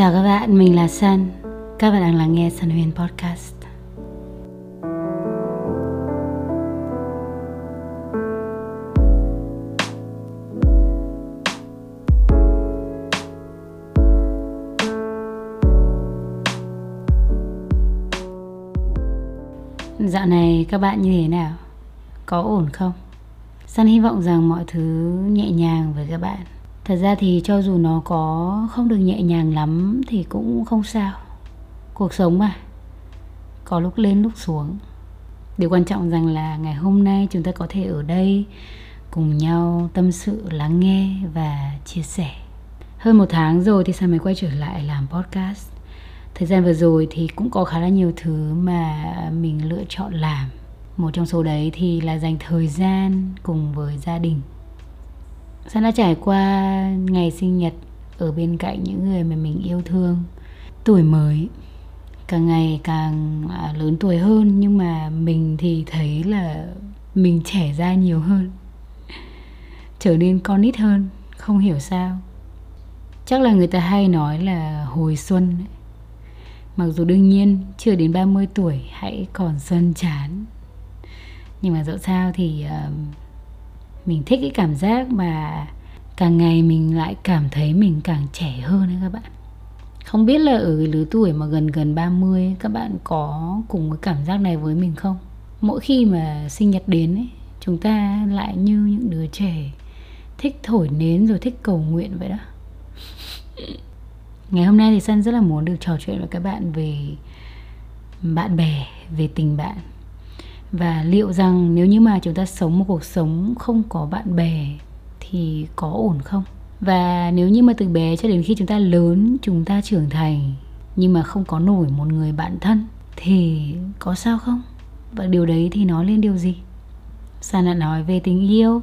Chào các bạn, mình là Sun. Các bạn đang lắng nghe Sun Huyền Podcast. Dạo này các bạn như thế nào? Có ổn không? Sun hy vọng rằng mọi thứ nhẹ nhàng với các bạn thật ra thì cho dù nó có không được nhẹ nhàng lắm thì cũng không sao. Cuộc sống mà, có lúc lên lúc xuống. Điều quan trọng rằng là ngày hôm nay chúng ta có thể ở đây cùng nhau tâm sự, lắng nghe và chia sẻ. Hơn một tháng rồi thì sao mới quay trở lại làm podcast? Thời gian vừa rồi thì cũng có khá là nhiều thứ mà mình lựa chọn làm. Một trong số đấy thì là dành thời gian cùng với gia đình. San đã trải qua ngày sinh nhật ở bên cạnh những người mà mình yêu thương. Tuổi mới càng ngày càng à, lớn tuổi hơn nhưng mà mình thì thấy là mình trẻ ra nhiều hơn trở nên con nít hơn không hiểu sao. Chắc là người ta hay nói là hồi xuân mặc dù đương nhiên chưa đến 30 tuổi hãy còn xuân chán. Nhưng mà dẫu sao thì uh, mình thích cái cảm giác mà càng ngày mình lại cảm thấy mình càng trẻ hơn đấy các bạn không biết là ở cái lứa tuổi mà gần gần 30 các bạn có cùng cái cảm giác này với mình không? Mỗi khi mà sinh nhật đến ấy, chúng ta lại như những đứa trẻ thích thổi nến rồi thích cầu nguyện vậy đó. Ngày hôm nay thì San rất là muốn được trò chuyện với các bạn về bạn bè, về tình bạn và liệu rằng nếu như mà chúng ta sống một cuộc sống không có bạn bè thì có ổn không? Và nếu như mà từ bé cho đến khi chúng ta lớn, chúng ta trưởng thành, nhưng mà không có nổi một người bạn thân thì có sao không? Và điều đấy thì nói lên điều gì? San đã nói về tình yêu,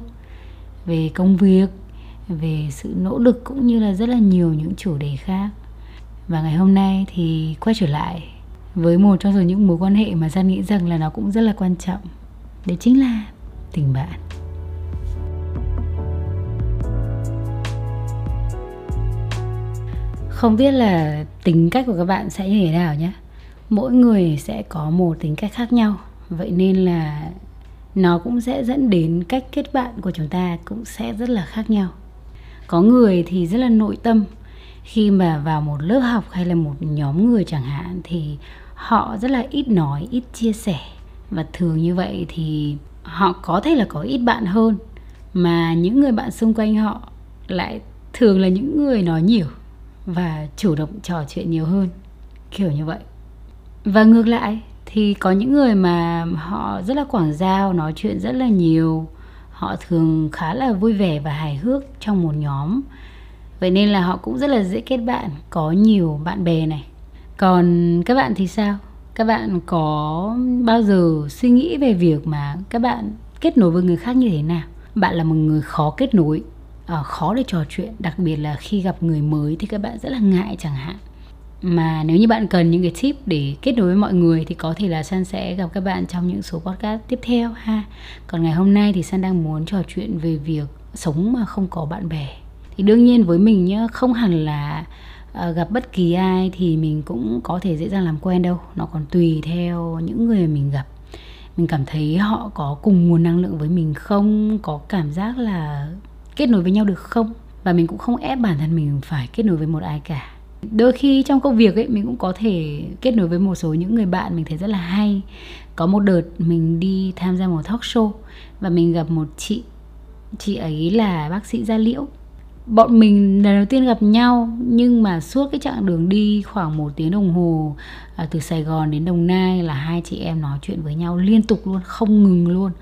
về công việc, về sự nỗ lực cũng như là rất là nhiều những chủ đề khác. Và ngày hôm nay thì quay trở lại với một trong số những mối quan hệ mà San nghĩ rằng là nó cũng rất là quan trọng. Đấy chính là tình bạn. Không biết là tính cách của các bạn sẽ như thế nào nhé. Mỗi người sẽ có một tính cách khác nhau. Vậy nên là nó cũng sẽ dẫn đến cách kết bạn của chúng ta cũng sẽ rất là khác nhau. Có người thì rất là nội tâm. Khi mà vào một lớp học hay là một nhóm người chẳng hạn thì họ rất là ít nói, ít chia sẻ. Và thường như vậy thì họ có thể là có ít bạn hơn, mà những người bạn xung quanh họ lại thường là những người nói nhiều và chủ động trò chuyện nhiều hơn, kiểu như vậy. Và ngược lại thì có những người mà họ rất là quảng giao, nói chuyện rất là nhiều, họ thường khá là vui vẻ và hài hước trong một nhóm. Vậy nên là họ cũng rất là dễ kết bạn, có nhiều bạn bè này còn các bạn thì sao? Các bạn có bao giờ suy nghĩ về việc mà các bạn kết nối với người khác như thế nào? Bạn là một người khó kết nối uh, khó để trò chuyện đặc biệt là khi gặp người mới thì các bạn rất là ngại chẳng hạn. Mà nếu như bạn cần những cái tip để kết nối với mọi người thì có thể là San sẽ gặp các bạn trong những số podcast tiếp theo ha. Còn ngày hôm nay thì San đang muốn trò chuyện về việc sống mà không có bạn bè. Thì đương nhiên với mình nhá không hẳn là Ờ, gặp bất kỳ ai thì mình cũng có thể dễ dàng làm quen đâu. Nó còn tùy theo những người mình gặp. Mình cảm thấy họ có cùng nguồn năng lượng với mình không? Có cảm giác là kết nối với nhau được không? Và mình cũng không ép bản thân mình phải kết nối với một ai cả. Đôi khi trong công việc ấy, mình cũng có thể kết nối với một số những người bạn mình thấy rất là hay. Có một đợt mình đi tham gia một talk show và mình gặp một chị. Chị ấy là bác sĩ gia liễu bọn mình lần đầu tiên gặp nhau nhưng mà suốt cái chặng đường đi khoảng một tiếng đồng hồ à, từ Sài Gòn đến Đồng Nai là hai chị em nói chuyện với nhau liên tục luôn không ngừng luôn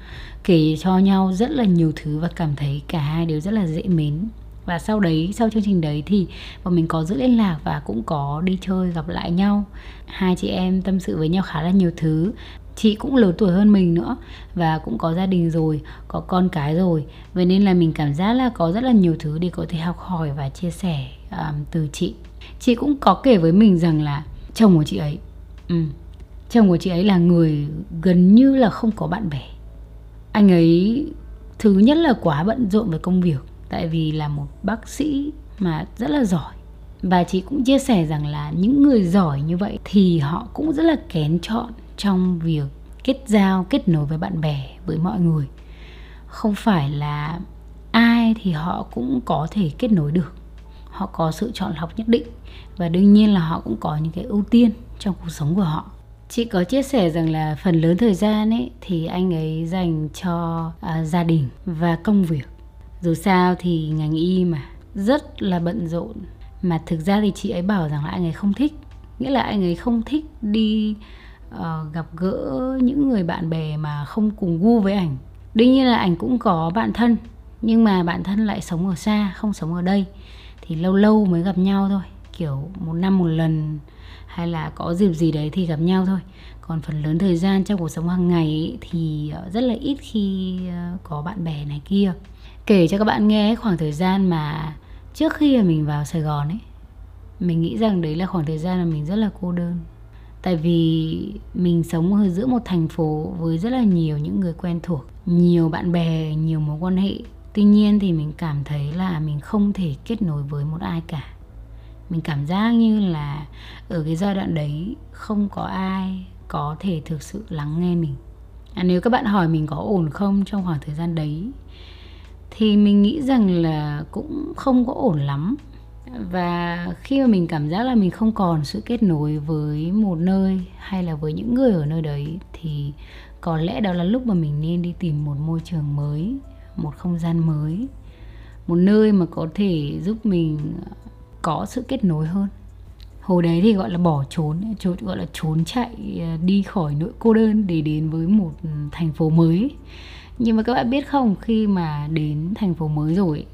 kể cho nhau rất là nhiều thứ và cảm thấy cả hai đều rất là dễ mến. Và sau đấy sau chương trình đấy thì bọn mình có giữ liên lạc và cũng có đi chơi gặp lại nhau. Hai chị em tâm sự với nhau khá là nhiều thứ chị cũng lớn tuổi hơn mình nữa và cũng có gia đình rồi có con cái rồi. Vậy nên là mình cảm giác là có rất là nhiều thứ để có thể học hỏi và chia sẻ um, từ chị. Chị cũng có kể với mình rằng là chồng của chị ấy um, chồng của chị ấy là người gần như là không có bạn bè. Anh ấy thứ nhất là quá bận rộn với công việc tại vì là một bác sĩ mà rất là giỏi. Và chị cũng chia sẻ rằng là những người giỏi như vậy thì họ cũng rất là kén chọn trong việc kết giao kết nối với bạn bè với mọi người. Không phải là ai thì họ cũng có thể kết nối được. Họ có sự chọn lọc nhất định và đương nhiên là họ cũng có những cái ưu tiên trong cuộc sống của họ. Chị có chia sẻ rằng là phần lớn thời gian ấy thì anh ấy dành cho à, gia đình và công việc. Dù sao thì ngành y mà rất là bận rộn. Mà thực ra thì chị ấy bảo rằng là anh ấy không thích nghĩa là anh ấy không thích đi uh, gặp gỡ những người bạn bè mà không cùng gu với ảnh. Đương nhiên là ảnh cũng có bạn thân nhưng mà bạn thân lại sống ở xa không sống ở đây. Thì lâu lâu mới gặp nhau thôi kiểu một năm một lần hay là có dịp gì đấy thì gặp nhau thôi. Còn phần lớn thời gian trong cuộc sống hàng ngày ấy, thì ờ, rất là ít khi ờ, có bạn bè này kia. Kể cho các bạn nghe khoảng thời gian mà trước khi mà mình vào sài gòn ấy mình nghĩ rằng đấy là khoảng thời gian mà mình rất là cô đơn tại vì mình sống ở giữa một thành phố với rất là nhiều những người quen thuộc nhiều bạn bè nhiều mối quan hệ. Tuy nhiên thì mình cảm thấy là mình không thể kết nối với một ai cả. Mình cảm giác như là ở cái giai đoạn đấy không có ai có thể thực sự lắng nghe mình. À, nếu các bạn hỏi mình có ổn không trong khoảng thời gian đấy thì mình nghĩ rằng là cũng không có ổn lắm và khi mà mình cảm giác là mình không còn sự kết nối với một nơi hay là với những người ở nơi đấy, thì có lẽ đó là lúc mà mình nên đi tìm một môi trường mới, một không gian mới, một nơi mà có thể giúp mình ờ, có sự kết nối hơn. Hồi đấy thì gọi là bỏ trốn gọi là trốn chạy ờ, đi khỏi nỗi cô đơn để đến với một thành phố mới. Nhưng mà các bạn biết không, khi mà đến thành phố mới rồi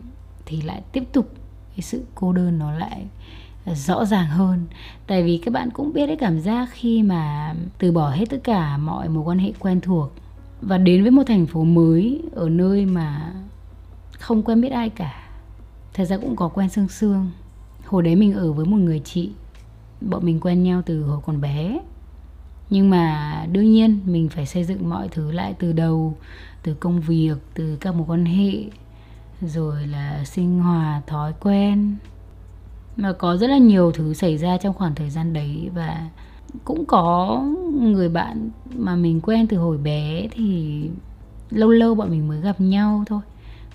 thì lại tiếp tục cái sự cô đơn nó lại rõ ràng hơn. Tại vì các bạn cũng biết cái cảm giác khi mà từ bỏ hết tất cả mọi mối quan hệ quen thuộc và đến với một thành phố mới ở nơi mà không quen biết ai cả. Thật ra cũng có quen sương sương. Hồi đấy mình ở với một người chị, bọn mình quen nhau từ hồi còn bé. Nhưng mà đương nhiên mình phải xây dựng mọi thứ lại từ đầu, từ công việc, từ các mối quan hệ rồi là sinh hoạt, thói quen. Mà có rất là nhiều thứ xảy ra trong khoảng thời gian đấy và cũng có người bạn mà mình quen từ hồi bé thì lâu lâu bọn mình mới gặp nhau thôi.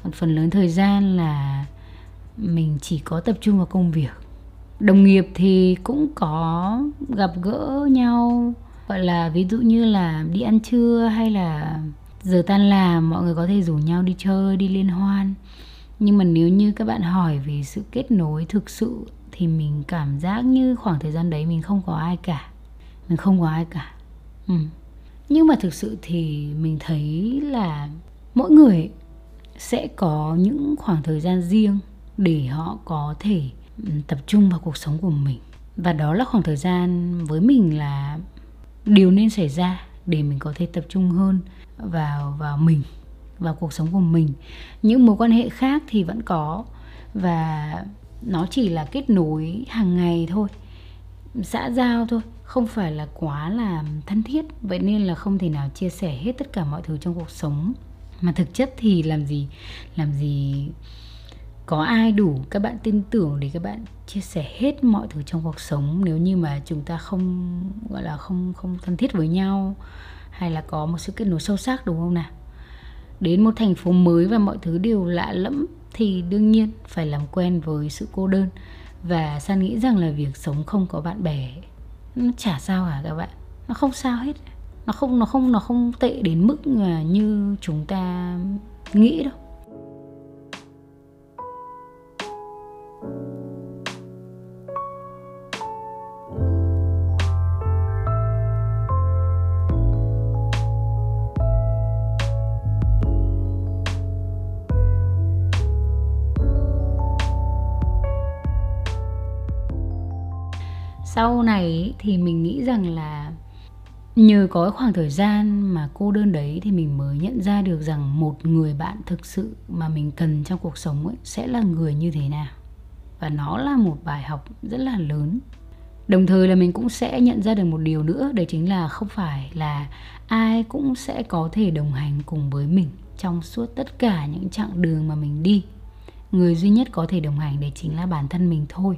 Còn phần lớn thời gian là mình chỉ có tập trung vào công việc. Đồng nghiệp thì cũng có gặp gỡ nhau, gọi là ví dụ như là đi ăn trưa hay là giờ tan làm, mọi người có thể rủ nhau đi chơi, đi liên hoan. Nhưng mà nếu như các bạn hỏi về sự kết nối thực sự, thì mình cảm giác như khoảng thời gian đấy mình không có ai cả. Mình không có ai cả. Ừ. nhưng mà thực sự thì mình thấy là mỗi người sẽ có những khoảng thời gian riêng để họ có thể ừ, tập trung vào cuộc sống của mình. Và đó là khoảng thời gian với mình là điều nên xảy ra để mình có thể tập trung hơn vào vào mình, vào cuộc sống của mình. Những mối quan hệ khác thì vẫn có và nó chỉ là kết nối hàng ngày thôi, xã giao thôi, không phải là quá là thân thiết. Vậy nên là không thể nào chia sẻ hết tất cả mọi thứ trong cuộc sống. Mà thực chất thì làm gì làm gì có ai đủ các bạn tin tưởng để các bạn chia sẻ hết mọi thứ trong cuộc sống nếu như mà chúng ta không, gọi là không không thân thiết với nhau? Hay là có một sự kết nối sâu sắc, đúng không nào? Đến một thành phố mới và mọi thứ đều lạ lẫm thì đương nhiên phải làm quen với sự cô đơn. Và san nghĩ rằng là việc sống không có bạn bè, nó chả sao cả các bạn. Nó không sao hết. Nó không nó không nó không tệ đến mức như chúng ta nghĩ đâu. Sau này thì mình nghĩ rằng là nhờ có khoảng thời gian mà cô đơn đấy thì mình mới nhận ra được rằng một người bạn thực sự mà mình cần trong cuộc sống ấy sẽ là người như thế nào. Và nó là một bài học rất là lớn. Đồng thời là mình cũng sẽ nhận ra được một điều nữa, đấy chính là không phải là ai cũng sẽ có thể đồng hành cùng với mình trong suốt tất cả những chặng đường mà mình đi. Người duy nhất có thể đồng hành đấy chính là bản thân mình thôi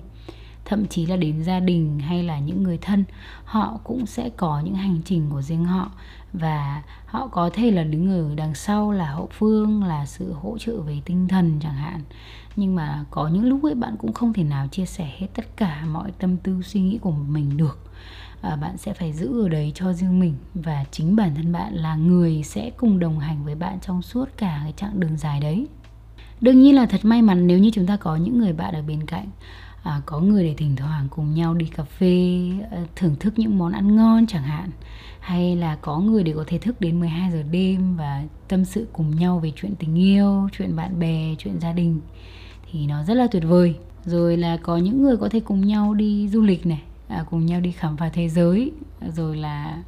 thậm chí là đến gia đình hay là những người thân họ cũng sẽ có những hành trình của riêng họ. Và họ có thể là đứng ở đằng sau là hậu phương là sự hỗ trợ về tinh thần chẳng hạn. Nhưng mà có những lúc ấy bạn cũng không thể nào chia sẻ hết tất cả mọi tâm tư suy nghĩ của mình được. À, bạn sẽ phải giữ ở đấy cho riêng mình. Và chính bản thân bạn là người sẽ cùng đồng hành với bạn trong suốt cả cái chặng đường dài đấy. Đương nhiên là thật may mắn nếu như chúng ta có những người bạn ở bên cạnh à, có người để thỉnh thoảng cùng nhau đi cà phê ờ, thưởng thức những món ăn ngon chẳng hạn. Hay là có người để có thể thức đến 12 giờ đêm và tâm sự cùng nhau về chuyện tình yêu, chuyện bạn bè, chuyện gia đình. Thì nó rất là tuyệt vời. Rồi là có những người có thể cùng nhau đi du lịch này, à, cùng nhau đi khám phá thế giới, rồi là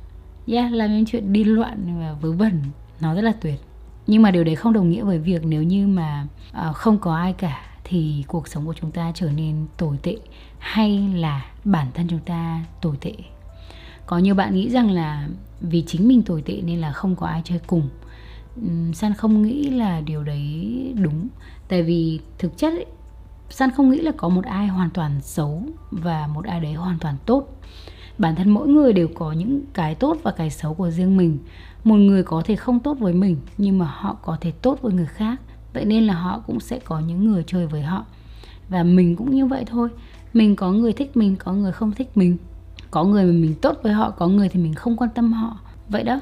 yeah, làm những chuyện đi loạn và vớ vẩn, nó rất là tuyệt. Nhưng mà điều đấy không đồng nghĩa với việc nếu như mà à, không có ai cả thì cuộc sống của chúng ta trở nên tồi tệ hay là bản thân chúng ta tồi tệ? Có nhiều bạn nghĩ rằng là vì chính mình tồi tệ nên là không có ai chơi cùng. San không nghĩ là điều đấy đúng. Tại vì thực chất ấy, san không nghĩ là có một ai hoàn toàn xấu và một ai đấy hoàn toàn tốt. Bản thân mỗi người đều có những cái tốt và cái xấu của riêng mình. Một người có thể không tốt với mình nhưng mà họ có thể tốt với người khác vậy nên là họ cũng sẽ có những người chơi với họ. Và mình cũng như vậy thôi. Mình có người thích mình có người không thích mình. Có người mà mình tốt với họ có người thì mình không quan tâm họ. Vậy đó.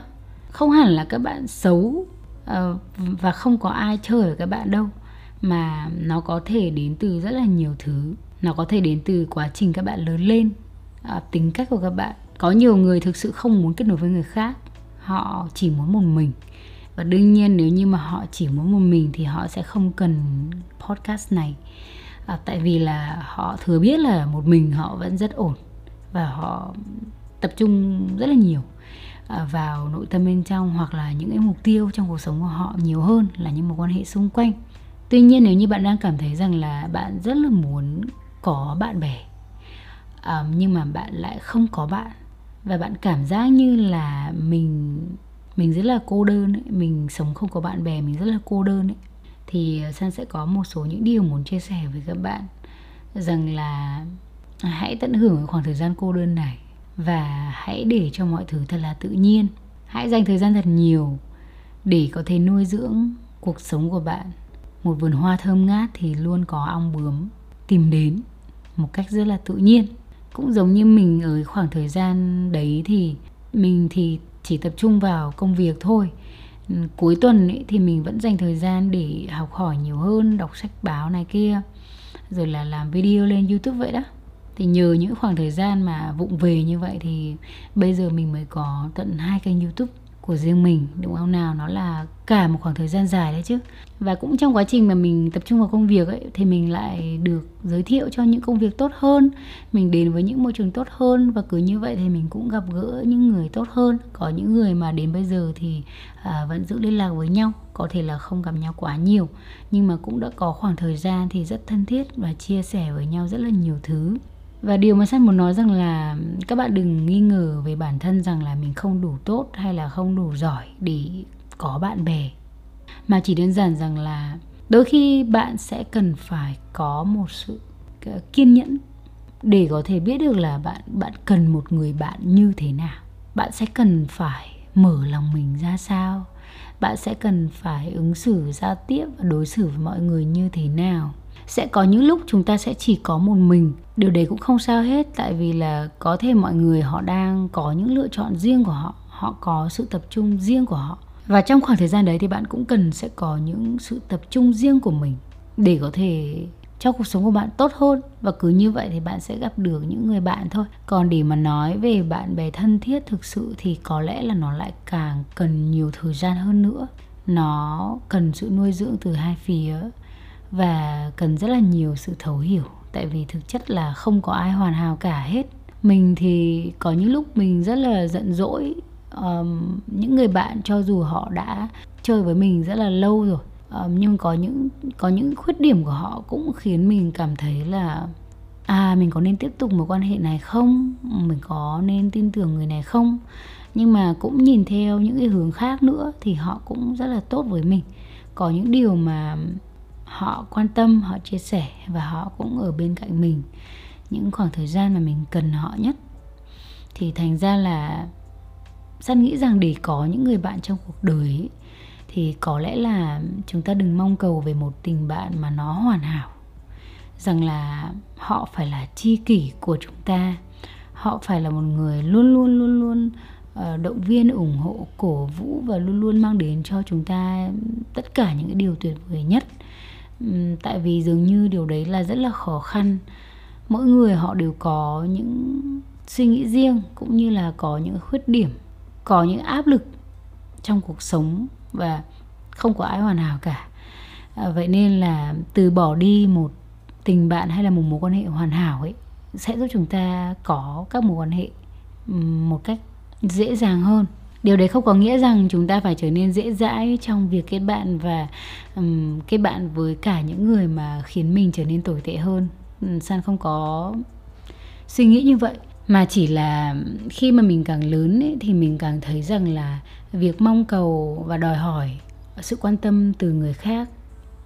Không hẳn là các bạn xấu uh, và không có ai chơi với các bạn đâu. Mà nó có thể đến từ rất là nhiều thứ. Nó có thể đến từ quá trình các bạn lớn lên uh, tính cách của các bạn. Có nhiều người thực sự không muốn kết nối với người khác. Họ chỉ muốn một mình và đương nhiên nếu như mà họ chỉ muốn một mình thì họ sẽ không cần podcast này. À, tại vì là họ thừa biết là một mình họ vẫn rất ổn và họ tập trung rất là nhiều à, vào nội tâm bên trong hoặc là những cái mục tiêu trong cuộc sống của họ nhiều hơn là những mối quan hệ xung quanh. Tuy nhiên nếu như bạn đang cảm thấy rằng là bạn rất là muốn có bạn bè à, nhưng mà bạn lại không có bạn và bạn cảm giác như là mình mình rất là cô đơn ấy. mình sống không có bạn bè, mình rất là cô đơn ấy. thì ờ, san sẽ có một số những điều muốn chia sẻ với các bạn, rằng là hãy tận hưởng khoảng thời gian cô đơn này và hãy để cho mọi thứ thật là tự nhiên hãy dành thời gian thật nhiều để có thể nuôi dưỡng cuộc sống của bạn một vườn hoa thơm ngát thì luôn có ong bướm tìm đến một cách rất là tự nhiên cũng giống như mình ở khoảng thời gian đấy thì mình thì chỉ tập trung vào công việc thôi. Ừ, cuối tuần ấy, thì mình vẫn dành thời gian để học hỏi nhiều hơn đọc sách báo này kia rồi là làm video lên youtube vậy đó. Thì nhờ những khoảng thời gian mà vụng về như vậy thì bây giờ mình mới có tận hai kênh youtube của riêng mình đúng không nào? Nó là cả một khoảng thời gian dài đấy chứ. Và cũng trong quá trình mà mình tập trung vào công việc ấy thì mình lại được giới thiệu cho những công việc tốt hơn mình đến với những môi trường tốt hơn. Và cứ như vậy thì mình cũng gặp gỡ những người tốt hơn. Có những người mà đến bây giờ thì à, vẫn giữ liên lạc với nhau có thể là không gặp nhau quá nhiều. Nhưng mà cũng đã có khoảng thời gian thì rất thân thiết và chia sẻ với nhau rất là nhiều thứ và điều mà San muốn nói rằng là các bạn đừng nghi ngờ về bản thân rằng là mình không đủ tốt hay là không đủ giỏi để có bạn bè. Mà chỉ đơn giản rằng là đôi khi bạn sẽ cần phải có một sự ờ, kiên nhẫn để có thể biết được là bạn bạn cần một người bạn như thế nào. Bạn sẽ cần phải mở lòng mình ra sao? Bạn sẽ cần phải ứng xử giao tiếp và đối xử với mọi người như thế nào? Sẽ có những lúc chúng ta sẽ chỉ có một mình. Điều đấy cũng không sao hết, tại vì là có thể mọi người họ đang có những lựa chọn riêng của họ họ có sự tập trung riêng của họ. Và trong khoảng thời gian đấy thì bạn cũng cần sẽ có những sự tập trung riêng của mình để có thể cho cuộc sống của bạn tốt hơn. Và cứ như vậy thì bạn sẽ gặp được những người bạn thôi. Còn để mà nói về bạn bè thân thiết thực sự thì có lẽ là nó lại càng cần nhiều thời gian hơn nữa. Nó cần sự nuôi dưỡng từ hai phía và cần rất là nhiều sự thấu hiểu tại vì thực chất là không có ai hoàn hảo cả hết. Mình thì có những lúc mình rất là giận dỗi um, những người bạn cho dù họ đã chơi với mình rất là lâu rồi um, nhưng có những có những khuyết điểm của họ cũng khiến mình cảm thấy là à mình có nên tiếp tục mối quan hệ này không? Mình có nên tin tưởng người này không? Nhưng mà cũng nhìn theo những cái hướng khác nữa thì họ cũng rất là tốt với mình. Có những điều mà họ quan tâm họ chia sẻ và họ cũng ở bên cạnh mình. Những khoảng thời gian mà mình cần họ nhất thì thành ra là san nghĩ rằng để có những người bạn trong cuộc đời ấy, thì có lẽ là chúng ta đừng mong cầu về một tình bạn mà nó hoàn hảo. Rằng là họ phải là tri kỷ của chúng ta. Họ phải là một người luôn luôn luôn luôn ờ, động viên ủng hộ cổ vũ và luôn luôn mang đến cho chúng ta tất cả những cái điều tuyệt vời nhất tại vì dường như điều đấy là rất là khó khăn. Mỗi người họ đều có những suy nghĩ riêng cũng như là có những khuyết điểm có những áp lực trong cuộc sống và không có ai hoàn hảo cả. À, vậy nên là từ bỏ đi một tình bạn hay là một mối quan hệ hoàn hảo ấy sẽ giúp chúng ta có các mối quan hệ một cách dễ dàng hơn điều đấy không có nghĩa rằng chúng ta phải trở nên dễ dãi trong việc kết bạn và um, kết bạn với cả những người mà khiến mình trở nên tồi tệ hơn. San không có suy nghĩ như vậy. Mà chỉ là khi mà mình càng lớn ấy, thì mình càng thấy rằng là việc mong cầu và đòi hỏi sự quan tâm từ người khác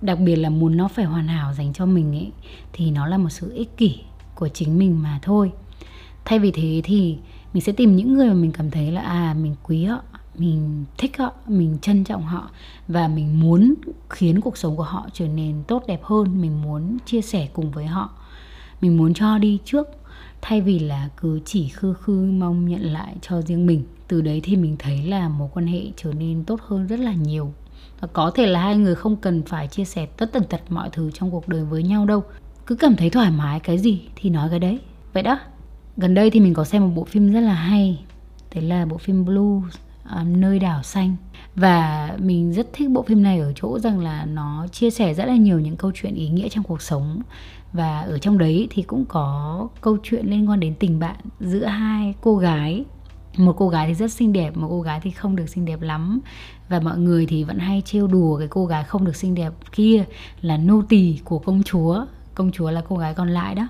đặc biệt là muốn nó phải hoàn hảo dành cho mình ấy thì nó là một sự ích kỷ của chính mình mà thôi. Thay vì thế thì mình sẽ tìm những người mà mình cảm thấy là à mình quý họ, mình thích họ, mình trân trọng họ và mình muốn khiến cuộc sống của họ trở nên tốt đẹp hơn. Mình muốn chia sẻ cùng với họ. Mình muốn cho đi trước, thay vì là cứ chỉ khư khư mong nhận lại cho riêng mình. Từ đấy thì mình thấy là mối quan hệ trở nên tốt hơn rất là nhiều. Và có thể là hai người không cần phải chia sẻ tất tần tật mọi thứ trong cuộc đời với nhau đâu. Cứ cảm thấy thoải mái cái gì thì nói cái đấy. Vậy đó gần đây thì mình có xem một bộ phim rất là hay đấy là bộ phim Blue um, nơi đảo xanh. Và mình rất thích bộ phim này ở chỗ rằng là nó chia sẻ rất là nhiều những câu chuyện ý nghĩa trong cuộc sống. Và ở trong đấy thì cũng có câu chuyện liên quan đến tình bạn giữa hai cô gái. Một cô gái thì rất xinh đẹp một cô gái thì không được xinh đẹp lắm. Và mọi người thì vẫn hay trêu đùa cái cô gái không được xinh đẹp kia là nô tỳ của công chúa công chúa là cô gái còn lại đó.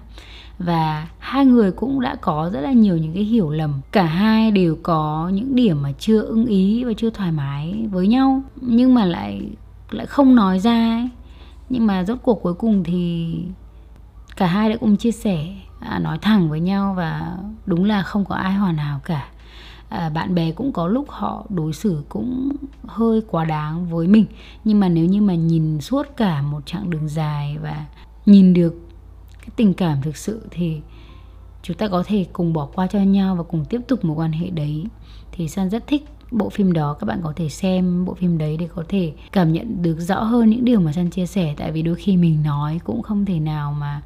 Và hai người cũng đã có rất là nhiều những cái hiểu lầm. Cả hai đều có những điểm mà chưa ưng ý và chưa thoải mái với nhau. Nhưng mà lại lại không nói ra ấy. nhưng mà rốt cuộc cuối cùng thì cả hai đã cùng chia sẻ à, nói thẳng với nhau và đúng là không có ai hoàn hảo cả. À, bạn bè cũng có lúc họ đối xử cũng hơi quá đáng với mình. Nhưng mà nếu như mà nhìn suốt cả một chặng đường dài và nhìn được cái tình cảm thực sự thì chúng ta có thể cùng bỏ qua cho nhau và cùng tiếp tục một quan hệ đấy. Thì san rất thích bộ phim đó, các bạn có thể xem bộ phim đấy để có thể cảm nhận được rõ hơn những điều mà san chia sẻ. Tại vì đôi khi mình nói cũng không thể nào mà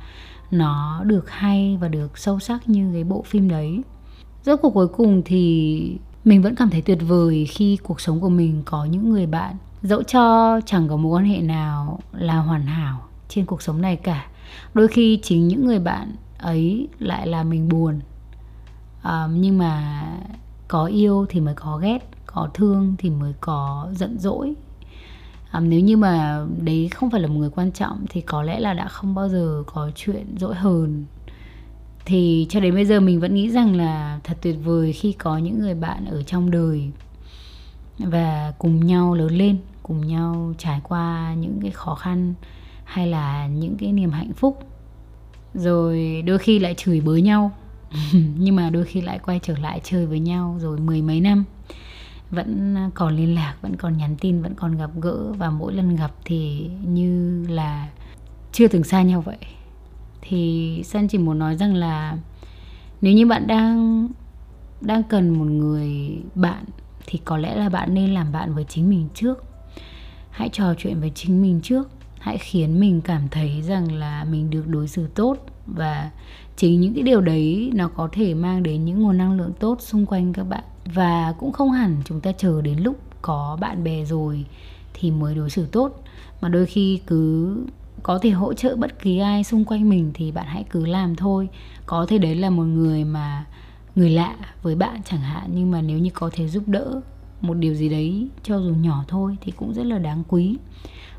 nó được hay và được sâu sắc như cái bộ phim đấy. Rốt cuộc cuối cùng thì mình vẫn cảm thấy tuyệt vời khi cuộc sống của mình có những người bạn dẫu cho chẳng có mối quan hệ nào là hoàn hảo trên cuộc sống này cả. Đôi khi chính những người bạn ấy lại là mình buồn. À, nhưng mà có yêu thì mới có ghét có thương thì mới có giận dỗi. À, nếu như mà đấy không phải là một người quan trọng thì có lẽ là đã không bao giờ có chuyện dỗi hờn. Thì cho đến bây giờ mình vẫn nghĩ rằng là thật tuyệt vời khi có những người bạn ở trong đời và cùng nhau lớn lên cùng nhau trải qua những cái khó khăn hay là những cái niềm hạnh phúc. Rồi đôi khi lại chửi bới nhau. Nhưng mà đôi khi lại quay trở lại chơi với nhau rồi mười mấy năm. Vẫn còn liên lạc, vẫn còn nhắn tin, vẫn còn gặp gỡ. Và mỗi lần gặp thì như là chưa từng xa nhau vậy. Thì san chỉ muốn nói rằng là nếu như bạn đang đang cần một người bạn thì có lẽ là bạn nên làm bạn với chính mình trước. Hãy trò chuyện với chính mình trước hãy khiến mình cảm thấy rằng là mình được đối xử tốt. Và chính những cái điều đấy nó có thể mang đến những nguồn năng lượng tốt xung quanh các bạn. Và cũng không hẳn chúng ta chờ đến lúc có bạn bè rồi thì mới đối xử tốt. Mà đôi khi cứ có thể hỗ trợ bất kỳ ai xung quanh mình thì bạn hãy cứ làm thôi. Có thể đấy là một người mà, người lạ với bạn chẳng hạn, nhưng mà nếu như có thể giúp đỡ một điều gì đấy cho dù nhỏ thôi thì cũng rất là đáng quý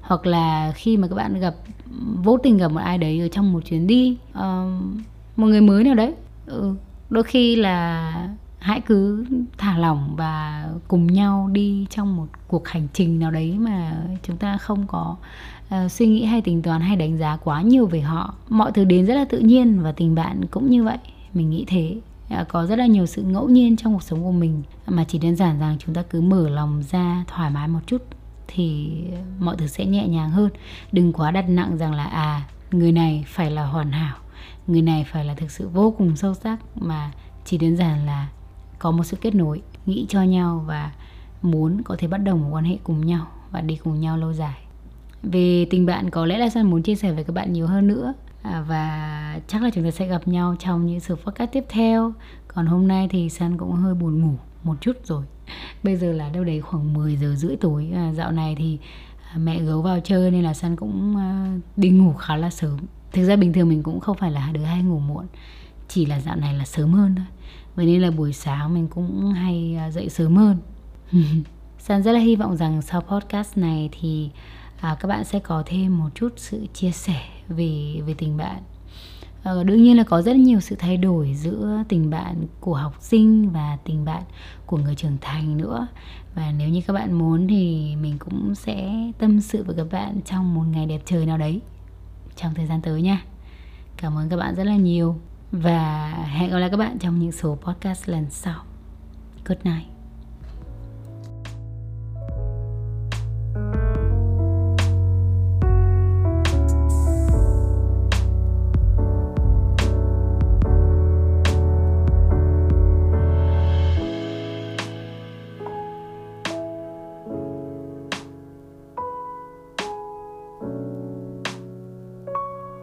hoặc là khi mà các bạn gặp vô tình gặp một ai đấy ở trong một chuyến đi uh, một người mới nào đấy ừ, đôi khi là hãy cứ thả lỏng và cùng nhau đi trong một cuộc hành trình nào đấy mà chúng ta không có uh, suy nghĩ hay tính toán hay đánh giá quá nhiều về họ. Mọi thứ đến rất là tự nhiên và tình bạn cũng như vậy. Mình nghĩ thế. Ờ, có rất là nhiều sự ngẫu nhiên trong cuộc sống của mình. Mà chỉ đơn giản rằng chúng ta cứ mở lòng ra thoải mái một chút thì mọi thứ sẽ nhẹ nhàng hơn. Đừng quá đặt nặng rằng là à người này phải là hoàn hảo người này phải là thực sự vô cùng sâu sắc mà chỉ đơn giản là có một sự kết nối nghĩ cho nhau và muốn có thể bắt đầu một quan hệ cùng nhau và đi cùng nhau lâu dài. Về tình bạn có lẽ là San muốn chia sẻ với các bạn nhiều hơn nữa à, và chắc là chúng ta sẽ gặp nhau trong những sự podcast tiếp theo. Còn hôm nay thì San cũng hơi buồn ngủ một chút rồi bây giờ là đâu đấy khoảng 10 giờ rưỡi tối. À, dạo này thì à, mẹ gấu vào chơi nên là San cũng à, đi ngủ khá là sớm. Thực ra bình thường mình cũng không phải là đứa hay ngủ muộn chỉ là dạo này là sớm hơn thôi. Vậy nên là buổi sáng mình cũng hay à, dậy sớm hơn. San rất là hy vọng rằng sau podcast này thì à, các bạn sẽ có thêm một chút sự chia sẻ về về tình bạn. Ờ, đương nhiên là có rất nhiều sự thay đổi giữa tình bạn của học sinh và tình bạn của người trưởng thành nữa. Và nếu như các bạn muốn thì mình cũng sẽ tâm sự với các bạn trong một ngày đẹp trời nào đấy trong thời gian tới nha. Cảm ơn các bạn rất là nhiều và hẹn gặp lại các bạn trong những số podcast lần sau. Good night.